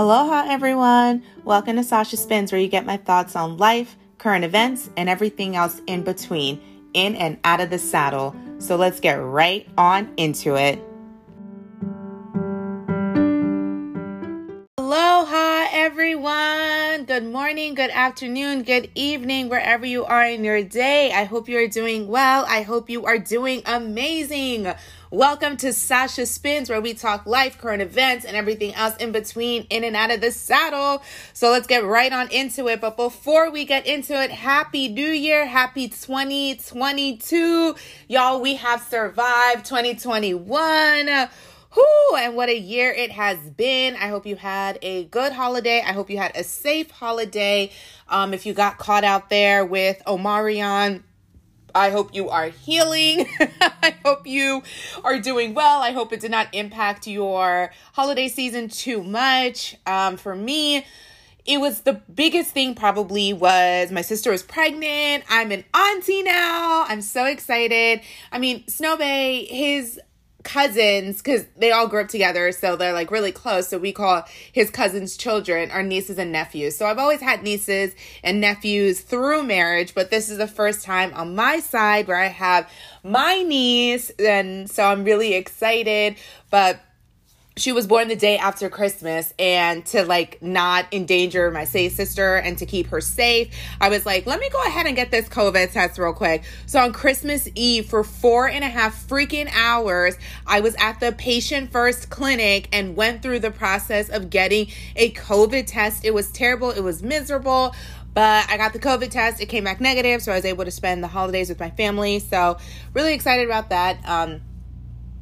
Aloha, everyone. Welcome to Sasha Spins, where you get my thoughts on life, current events, and everything else in between, in and out of the saddle. So let's get right on into it. Aloha, everyone. Good morning, good afternoon, good evening, wherever you are in your day. I hope you are doing well. I hope you are doing amazing. Welcome to Sasha Spins, where we talk life, current events, and everything else in between, in and out of the saddle. So let's get right on into it. But before we get into it, Happy New Year, Happy 2022. Y'all, we have survived 2021. Whoo, and what a year it has been. I hope you had a good holiday. I hope you had a safe holiday. Um, if you got caught out there with Omicron, I hope you are healing. I hope you are doing well. I hope it did not impact your holiday season too much. Um, for me, it was the biggest thing probably was my sister was pregnant. I'm an auntie now. I'm so excited. I mean, Snow Bay, his cousins because they all grew up together so they're like really close so we call his cousins children our nieces and nephews. So i've always had nieces and nephews through marriage but this is the first time on my side where i have my niece and so i'm really excited but she was born the day after Christmas and to like not endanger my say sister and to keep her safe, I was like, let me go ahead and get this COVID test real quick. So on Christmas Eve for four and a half freaking hours, I was at the patient first clinic and went through the process of getting a COVID test. It was terrible. It was miserable. But I got the COVID test. It came back negative. So I was able to spend the holidays with my family. So really excited about that. Um,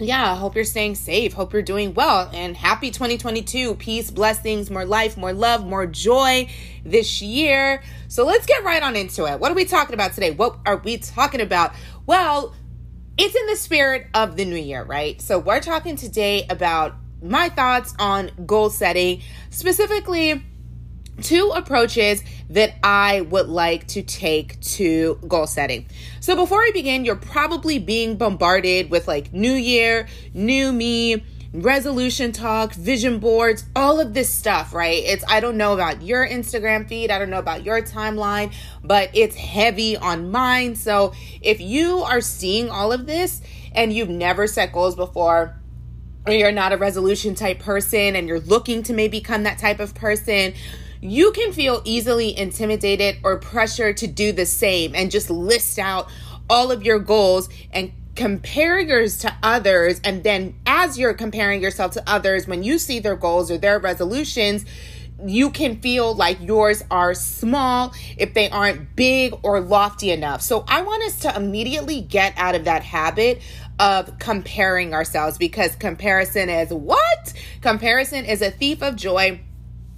yeah, hope you're staying safe. Hope you're doing well. And happy 2022. Peace, blessings, more life, more love, more joy this year. So let's get right on into it. What are we talking about today? What are we talking about? Well, it's in the spirit of the new year, right? So we're talking today about my thoughts on goal setting, specifically two approaches that I would like to take to goal setting. So before we begin, you're probably being bombarded with like new year, new me, resolution talk, vision boards, all of this stuff, right? It's I don't know about your Instagram feed, I don't know about your timeline, but it's heavy on mine. So if you are seeing all of this and you've never set goals before, or you're not a resolution type person and you're looking to maybe become that type of person, you can feel easily intimidated or pressured to do the same and just list out all of your goals and compare yours to others. And then, as you're comparing yourself to others, when you see their goals or their resolutions, you can feel like yours are small if they aren't big or lofty enough. So, I want us to immediately get out of that habit of comparing ourselves because comparison is what? Comparison is a thief of joy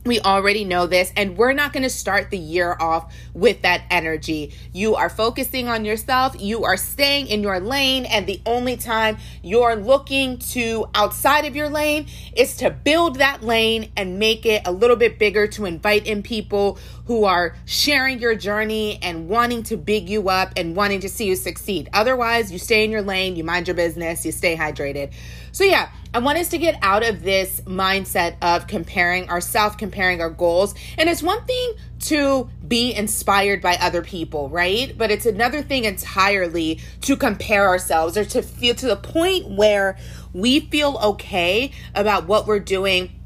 we already know this, and we're not going to start the year off with that energy. You are focusing on yourself, you are staying in your lane, and the only time you're looking to outside of your lane is to build that lane and make it a little bit bigger to invite in people who are sharing your journey and wanting to big you up and wanting to see you succeed. Otherwise, you stay in your lane, you mind your business, you stay hydrated. So, yeah, I want us to get out of this mindset of comparing ourselves, comparing our goals. And it's one thing to be inspired by other people, right? But it's another thing entirely to compare ourselves or to feel to the point where we feel okay about what we're doing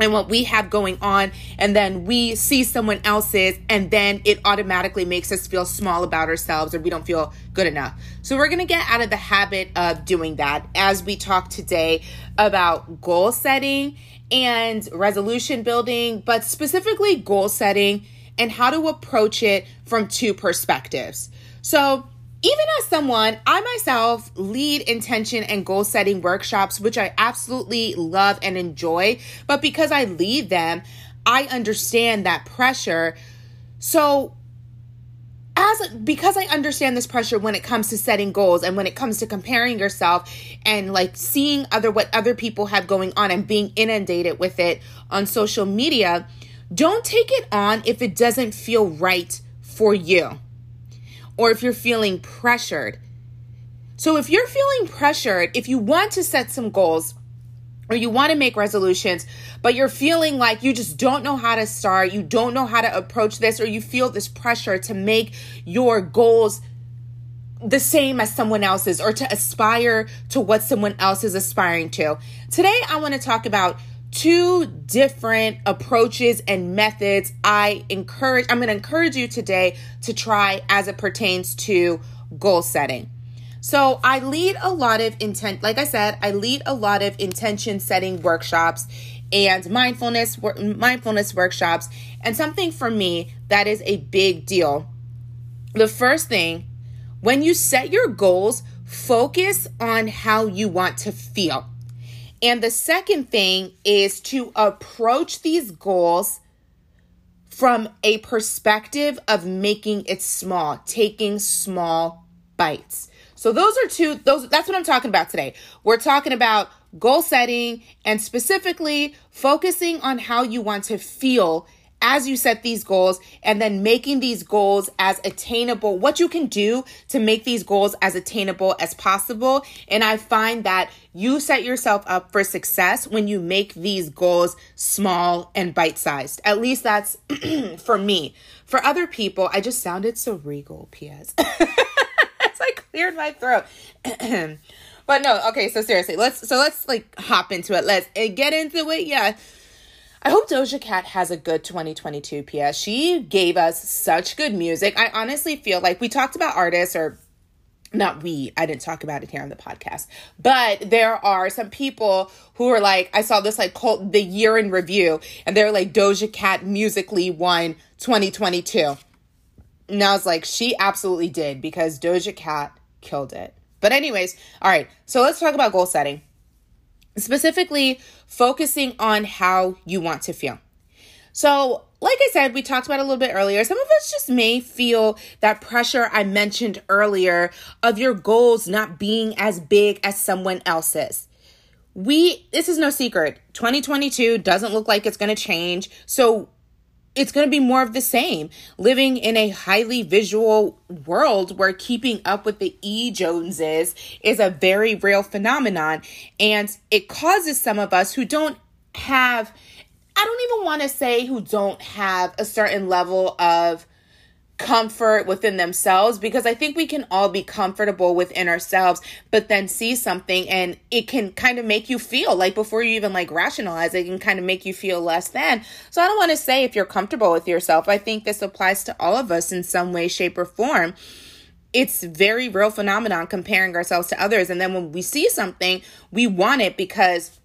and what we have going on and then we see someone else's and then it automatically makes us feel small about ourselves or we don't feel good enough. So we're going to get out of the habit of doing that as we talk today about goal setting and resolution building, but specifically goal setting and how to approach it from two perspectives. So even as someone, I myself lead intention and goal setting workshops, which I absolutely love and enjoy. But because I lead them, I understand that pressure. So, as because I understand this pressure when it comes to setting goals and when it comes to comparing yourself and like seeing other what other people have going on and being inundated with it on social media, don't take it on if it doesn't feel right for you or if you're feeling pressured. So, if you're feeling pressured, if you want to set some goals, or you want to make resolutions, but you're feeling like you just don't know how to start, you don't know how to approach this, or you feel this pressure to make your goals the same as someone else's or to aspire to what someone else is aspiring to. Today, I want to talk about two different approaches and methods I encourage I'm going to encourage you today to try as it pertains to goal setting. So, I lead a lot of intent like I said, I lead a lot of intention setting workshops and mindfulness mindfulness workshops and something for me that is a big deal. The first thing when you set your goals, focus on how you want to feel. And the second thing is to approach these goals from a perspective of making it small, taking small bites. So those are two those that's what I'm talking about today. We're talking about goal setting and specifically focusing on how you want to feel as you set these goals and then making these goals as attainable, what you can do to make these goals as attainable as possible. And I find that you set yourself up for success when you make these goals small and bite sized. At least that's for me. For other people, I just sounded so regal, P.S. As I cleared my throat. but no, okay, so seriously, let's so let's like hop into it. Let's uh, get into it. Yeah. I hope Doja Cat has a good 2022 PS. She gave us such good music. I honestly feel like we talked about artists or not we, I didn't talk about it here on the podcast, but there are some people who are like, I saw this like cult, the year in review, and they're like, Doja Cat musically won 2022. And I was like, she absolutely did because Doja Cat killed it. But, anyways, all right, so let's talk about goal setting specifically focusing on how you want to feel. So, like I said, we talked about a little bit earlier. Some of us just may feel that pressure I mentioned earlier of your goals not being as big as someone else's. We, this is no secret. 2022 doesn't look like it's going to change. So, it's going to be more of the same. Living in a highly visual world where keeping up with the E Joneses is a very real phenomenon. And it causes some of us who don't have, I don't even want to say who don't have a certain level of comfort within themselves because I think we can all be comfortable within ourselves, but then see something and it can kind of make you feel like before you even like rationalize it, can kind of make you feel less than. So I don't want to say if you're comfortable with yourself. I think this applies to all of us in some way, shape, or form. It's very real phenomenon comparing ourselves to others. And then when we see something, we want it because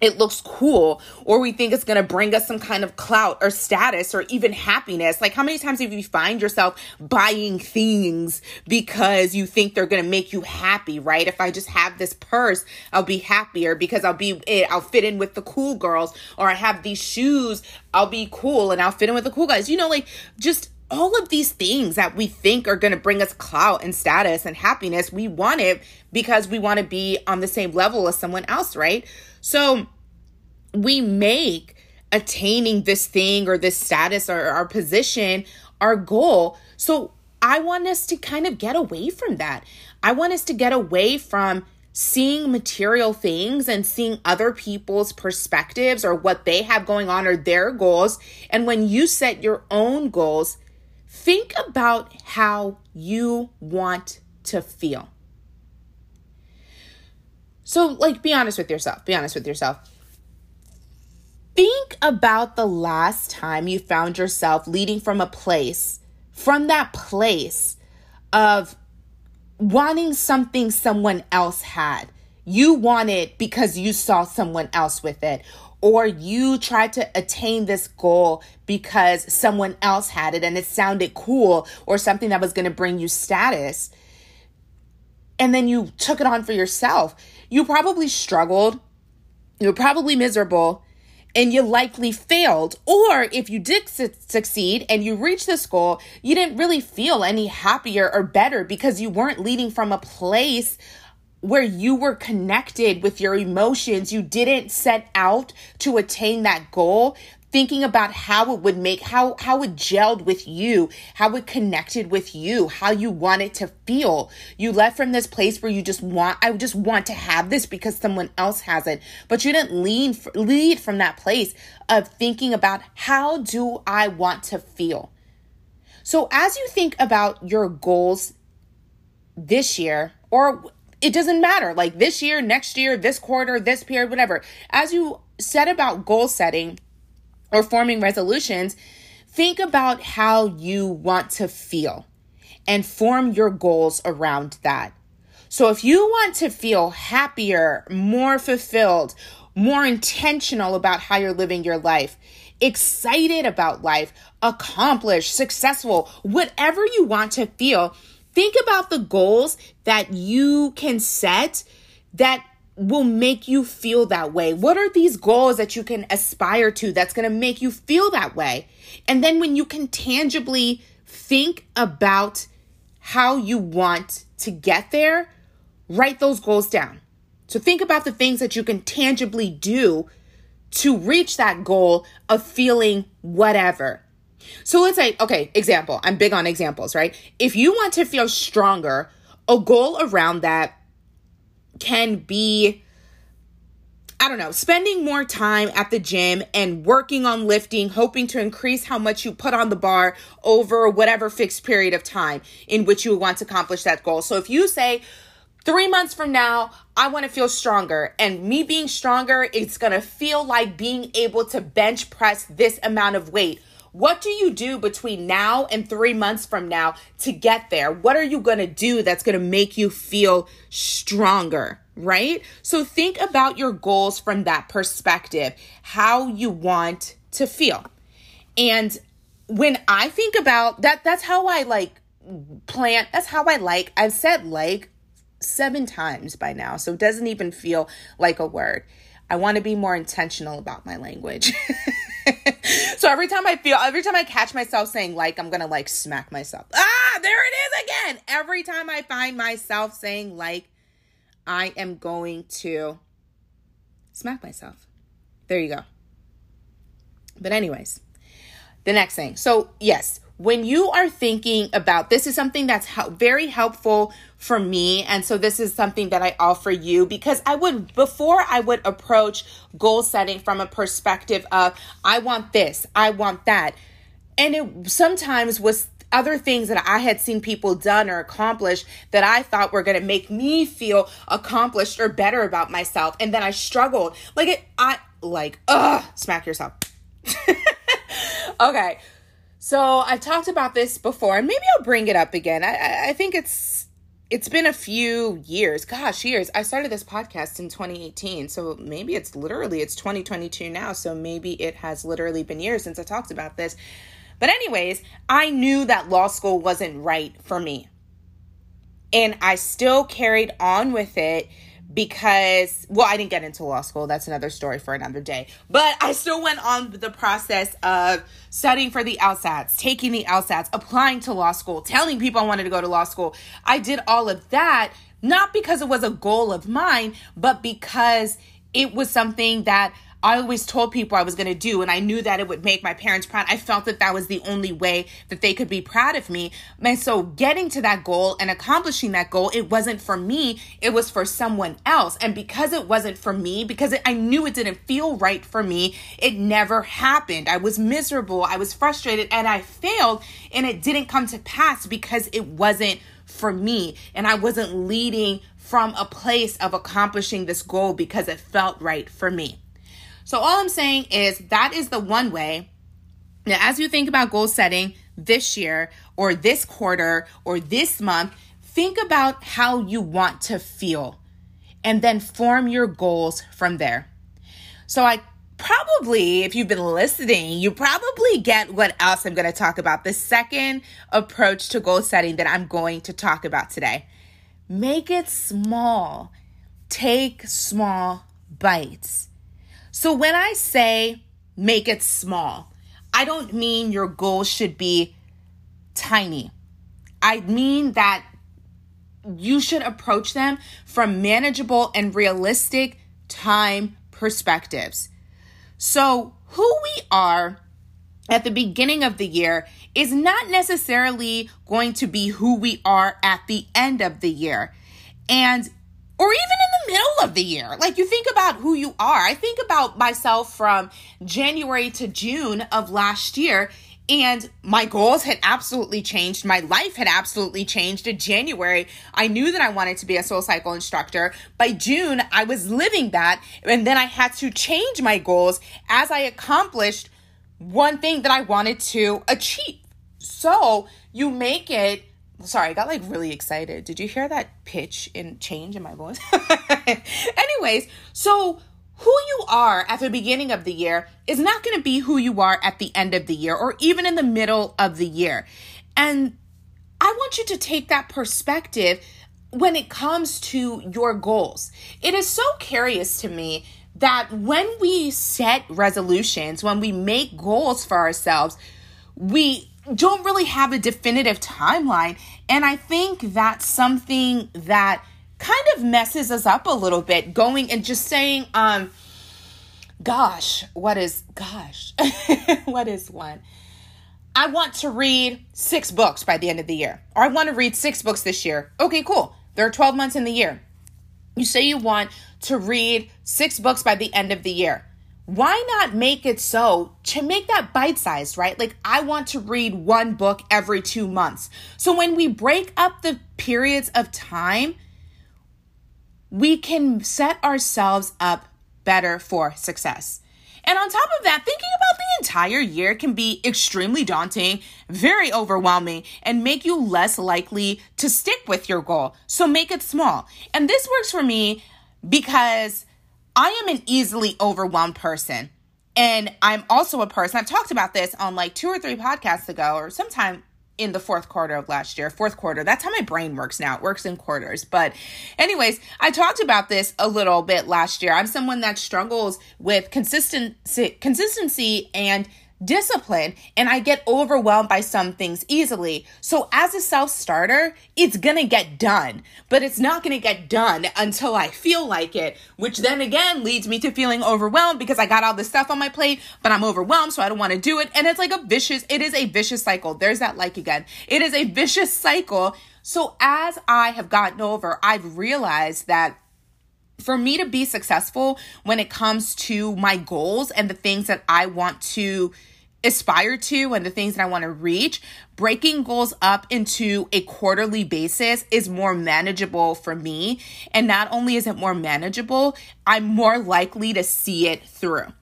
it looks cool or we think it's going to bring us some kind of clout or status or even happiness. Like how many times have you find yourself buying things because you think they're going to make you happy, right? If I just have this purse, I'll be happier because I'll be eh, I'll fit in with the cool girls or I have these shoes, I'll be cool and I'll fit in with the cool guys. You know, like just all of these things that we think are going to bring us clout and status and happiness, we want it because we want to be on the same level as someone else, right? So we make attaining this thing or this status or our position our goal. So I want us to kind of get away from that. I want us to get away from seeing material things and seeing other people's perspectives or what they have going on or their goals. And when you set your own goals, think about how you want to feel. So, like, be honest with yourself. Be honest with yourself. Think about the last time you found yourself leading from a place, from that place of wanting something someone else had. You want it because you saw someone else with it, or you tried to attain this goal because someone else had it and it sounded cool or something that was going to bring you status. And then you took it on for yourself you probably struggled, you were probably miserable, and you likely failed. Or if you did su- succeed and you reached this goal, you didn't really feel any happier or better because you weren't leading from a place where you were connected with your emotions. You didn't set out to attain that goal. Thinking about how it would make how how it gelled with you how it connected with you how you want it to feel. You left from this place where you just want i just want to have this because someone else has it but you didn't lean lead from that place of thinking about how do i want to feel. So as you think about your goals this year or it doesn't matter like this year next year this quarter this period whatever as you set about goal setting or forming resolutions, think about how you want to feel and form your goals around that. So if you want to feel happier, more fulfilled, more intentional about how you're living your life, excited about life, accomplished, successful, whatever you want to feel, think about the goals that you can set that will make you feel that way? What are these goals that you can aspire to that's going to make you feel that way? And then when you can tangibly think about how you want to get there, write those goals down. So think about the things that you can tangibly do to reach that goal of feeling whatever. So let's say, okay, example. I'm big on examples, right? If you want to feel stronger, a goal around that can be I don't know, spending more time at the gym and working on lifting, hoping to increase how much you put on the bar over whatever fixed period of time in which you want to accomplish that goal. So if you say, three months from now, I want to feel stronger. And me being stronger, it's going to feel like being able to bench press this amount of weight. What do you do between now and three months from now to get there? What are you going to do that's going to make you feel stronger? right? So think about your goals from that perspective, how you want to feel. And when I think about that, that's how I like plant, that's how I like, I've said like seven times by now, so it doesn't even feel like a word. I want to be more intentional about my language. so every time I feel, every time I catch myself saying like, I'm gonna like smack myself. Ah, there it is again. Every time I find myself saying like, I am going to smack myself. There you go. But, anyways, the next thing. So, yes, when you are thinking about this is something that's very helpful for me and so this is something that I offer you because I would before I would approach goal setting from a perspective of I want this, I want that. And it sometimes was other things that I had seen people done or accomplished that I thought were going to make me feel accomplished or better about myself. And then I struggled. Like it, I like, ugh, smack yourself. okay. So I've talked about this before and maybe I'll bring it up again. I, I think it's, it's been a few years. Gosh, years. I started this podcast in 2018. So maybe it's literally, it's 2022 now. So maybe it has literally been years since I talked about this. But, anyways, I knew that law school wasn't right for me. And I still carried on with it because, well, I didn't get into law school. That's another story for another day. But I still went on the process of studying for the LSATs, taking the LSATs, applying to law school, telling people I wanted to go to law school. I did all of that, not because it was a goal of mine, but because it was something that I always told people I was going to do, and I knew that it would make my parents proud. I felt that that was the only way that they could be proud of me. And so, getting to that goal and accomplishing that goal, it wasn't for me, it was for someone else. And because it wasn't for me, because it, I knew it didn't feel right for me, it never happened. I was miserable, I was frustrated, and I failed, and it didn't come to pass because it wasn't for me. And I wasn't leading from a place of accomplishing this goal because it felt right for me. So, all I'm saying is that is the one way. Now, as you think about goal setting this year or this quarter or this month, think about how you want to feel and then form your goals from there. So, I probably, if you've been listening, you probably get what else I'm going to talk about. The second approach to goal setting that I'm going to talk about today. Make it small, take small bites. So when I say make it small, I don't mean your goals should be tiny. I mean that you should approach them from manageable and realistic time perspectives. So, who we are at the beginning of the year is not necessarily going to be who we are at the end of the year. And or even middle of the year. Like you think about who you are. I think about myself from January to June of last year and my goals had absolutely changed. My life had absolutely changed. In January, I knew that I wanted to be a SoulCycle instructor. By June, I was living that. And then I had to change my goals as I accomplished one thing that I wanted to achieve. So you make it. Sorry, I got like really excited. Did you hear that pitch and change in my voice? Anyways, so who you are at the beginning of the year is not going to be who you are at the end of the year or even in the middle of the year. And I want you to take that perspective when it comes to your goals. It is so curious to me that when we set resolutions, when we make goals for ourselves, we don't really have a definitive timeline. And I think that's something that kind of messes us up a little bit going and just saying, um, gosh, what is, gosh, what is one? I want to read six books by the end of the year, or I want to read six books this year. Okay, cool. There are 12 months in the year. You say you want to read six books by the end of the year. Why not make it so to make that bite sized, right? Like, I want to read one book every two months. So, when we break up the periods of time, we can set ourselves up better for success. And on top of that, thinking about the entire year can be extremely daunting, very overwhelming, and make you less likely to stick with your goal. So make it small. And this works for me because I am an easily overwhelmed person. And I'm also a person, I've talked about this on like two or three podcasts ago, or sometime in the fourth quarter of last year. Fourth quarter. That's how my brain works now. It works in quarters. But, anyways, I talked about this a little bit last year. I'm someone that struggles with consistency, consistency and discipline and I get overwhelmed by some things easily. So as a self-starter, it's going to get done, but it's not to get done until I feel like it, which then again leads me to feeling overwhelmed because I got all this stuff on my plate, but I'm overwhelmed so I don't want to do it and it's like a vicious it is a vicious cycle. There's that like again. It is a vicious cycle. So as I have gotten over, I've realized that for me to be successful when it comes to my goals and the things that I want to aspire to and the things that I want to reach, breaking goals up into a quarterly basis is more manageable for me. And not only is it more manageable, I'm more likely to see it through.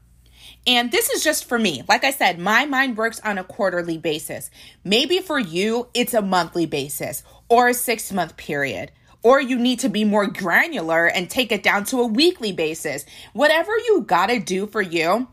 And this is just for me. Like I said, my mind works on a quarterly basis. Maybe for you, it's a monthly basis or a six month period or you need to be more granular and take it down to a weekly basis. Whatever you gotta do for you,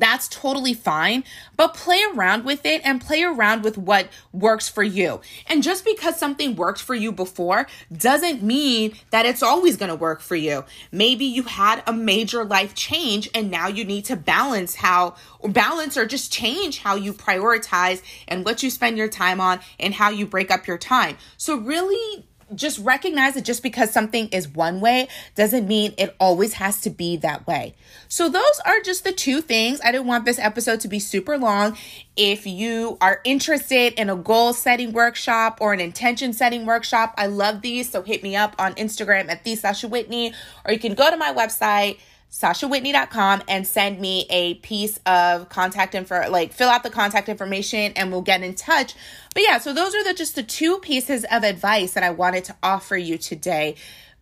that's totally fine, but play around with it and play around with what works for you. And just because something worked for you before doesn't mean that it's always going to work for you. Maybe you had a major life change and now you need to balance how, or balance or just change how you prioritize and what you spend your time on and how you break up your time. So, really just recognize that just because something is one way doesn't mean it always has to be that way. So, those are just the two things. I didn't want this episode to be super long. If you are interested in a goal setting workshop or an intention setting workshop, I love these. So, hit me up on Instagram at the Sasha Whitney, or you can go to my website sashawhitney.com and send me a piece of contact info like fill out the contact information and we'll get in touch. But yeah so those are the just the two pieces of advice that i wanted to offer you today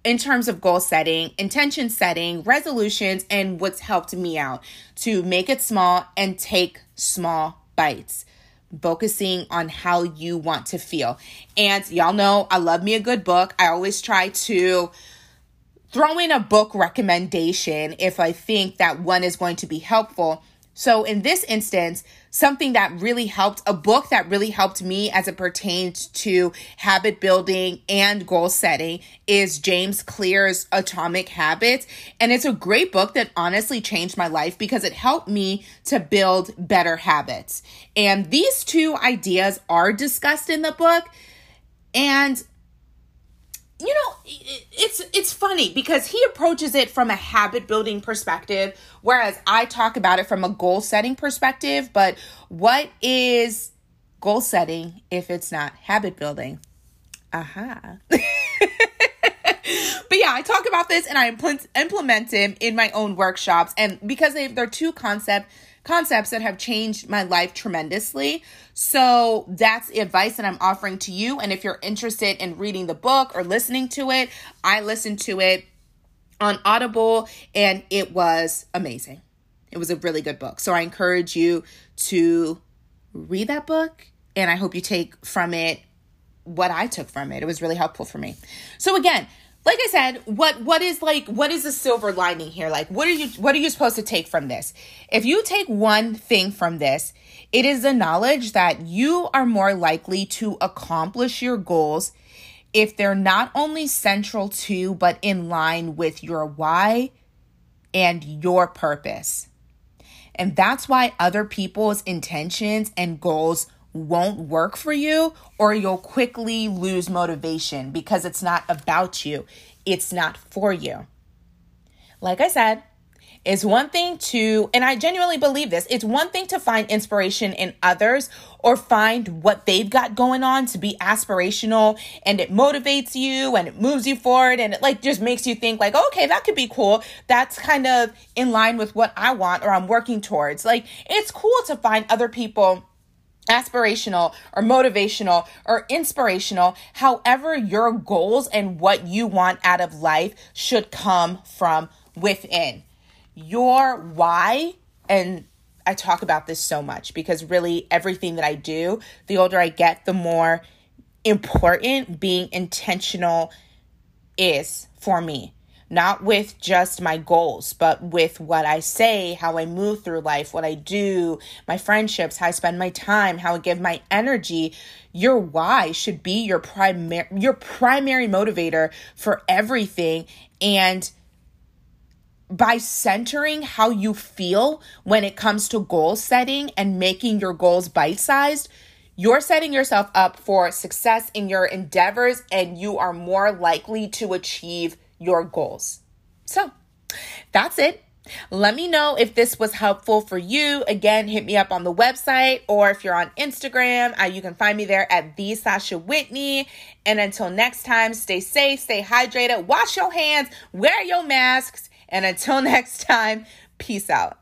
in terms of goal setting intention setting resolutions and what's helped me out to make it small and take small bites focusing on how you want to feel. And y'all know i love me a good book. I always try to throw in a book recommendation if I think that one is going to be helpful. So, in this instance, something that really helped, a book that really helped me as it pertains to habit building and goal setting is James Clear's Atomic Habits. And it's a great book that honestly changed my life because it helped me to build better habits. And these two ideas are discussed in the book. And you know, it's it's funny because he approaches it from a habit building perspective, whereas I talk about it from a goal setting perspective. But what is goal setting if it's not habit building? Aha. Uh-huh. but yeah, I talk about this and I implement, implement in my own workshops. And because they, they're two concept concepts that have changed my life tremendously. So that's the advice that I'm offering to you. And if you're interested in reading the book or listening to it, I listened to it on Audible and it was amazing. It was a really good book. So I encourage you to read that book and I hope you take from it what I took from it. It was really helpful for me. So again, like I said, what what is like what is the silver lining here? Like what are you what are you supposed to take from this? If you take one thing from this, it is the knowledge that you are more likely to accomplish your goals if they're not only central to but in line with your why and your purpose. And that's why other people's intentions and goals won't work for you or you'll quickly lose motivation because it's not about you. It's not for you. Like I said, it's one thing to, and I genuinely believe this, it's one thing to find inspiration in others or find what they've got going on to be aspirational and it motivates you and it moves you forward and it like just makes you think like, okay, that could be cool. That's kind of in line with what I want or I'm working towards. Like it's cool to find other people aspirational or motivational or inspirational, however, your goals and what you want out of life should come from within. Your why, and I talk about this so much because really everything that I do, the older I get, the more important being intentional is for me not with just my goals, but with what I say, how I move through life, what I do, my friendships, how I spend my time, how I give my energy. Your why should be your primary your primary motivator for everything and by centering how you feel when it comes to goal setting and making your goals bite-sized, you're setting yourself up for success in your endeavors and you are more likely to achieve your goals. So that's it. Let me know if this was helpful for you. Again, hit me up on the website or if you're on Instagram, uh, you can find me there at the Sasha Whitney. And until next time, stay safe, stay hydrated, wash your hands, wear your masks, and until next time, peace out.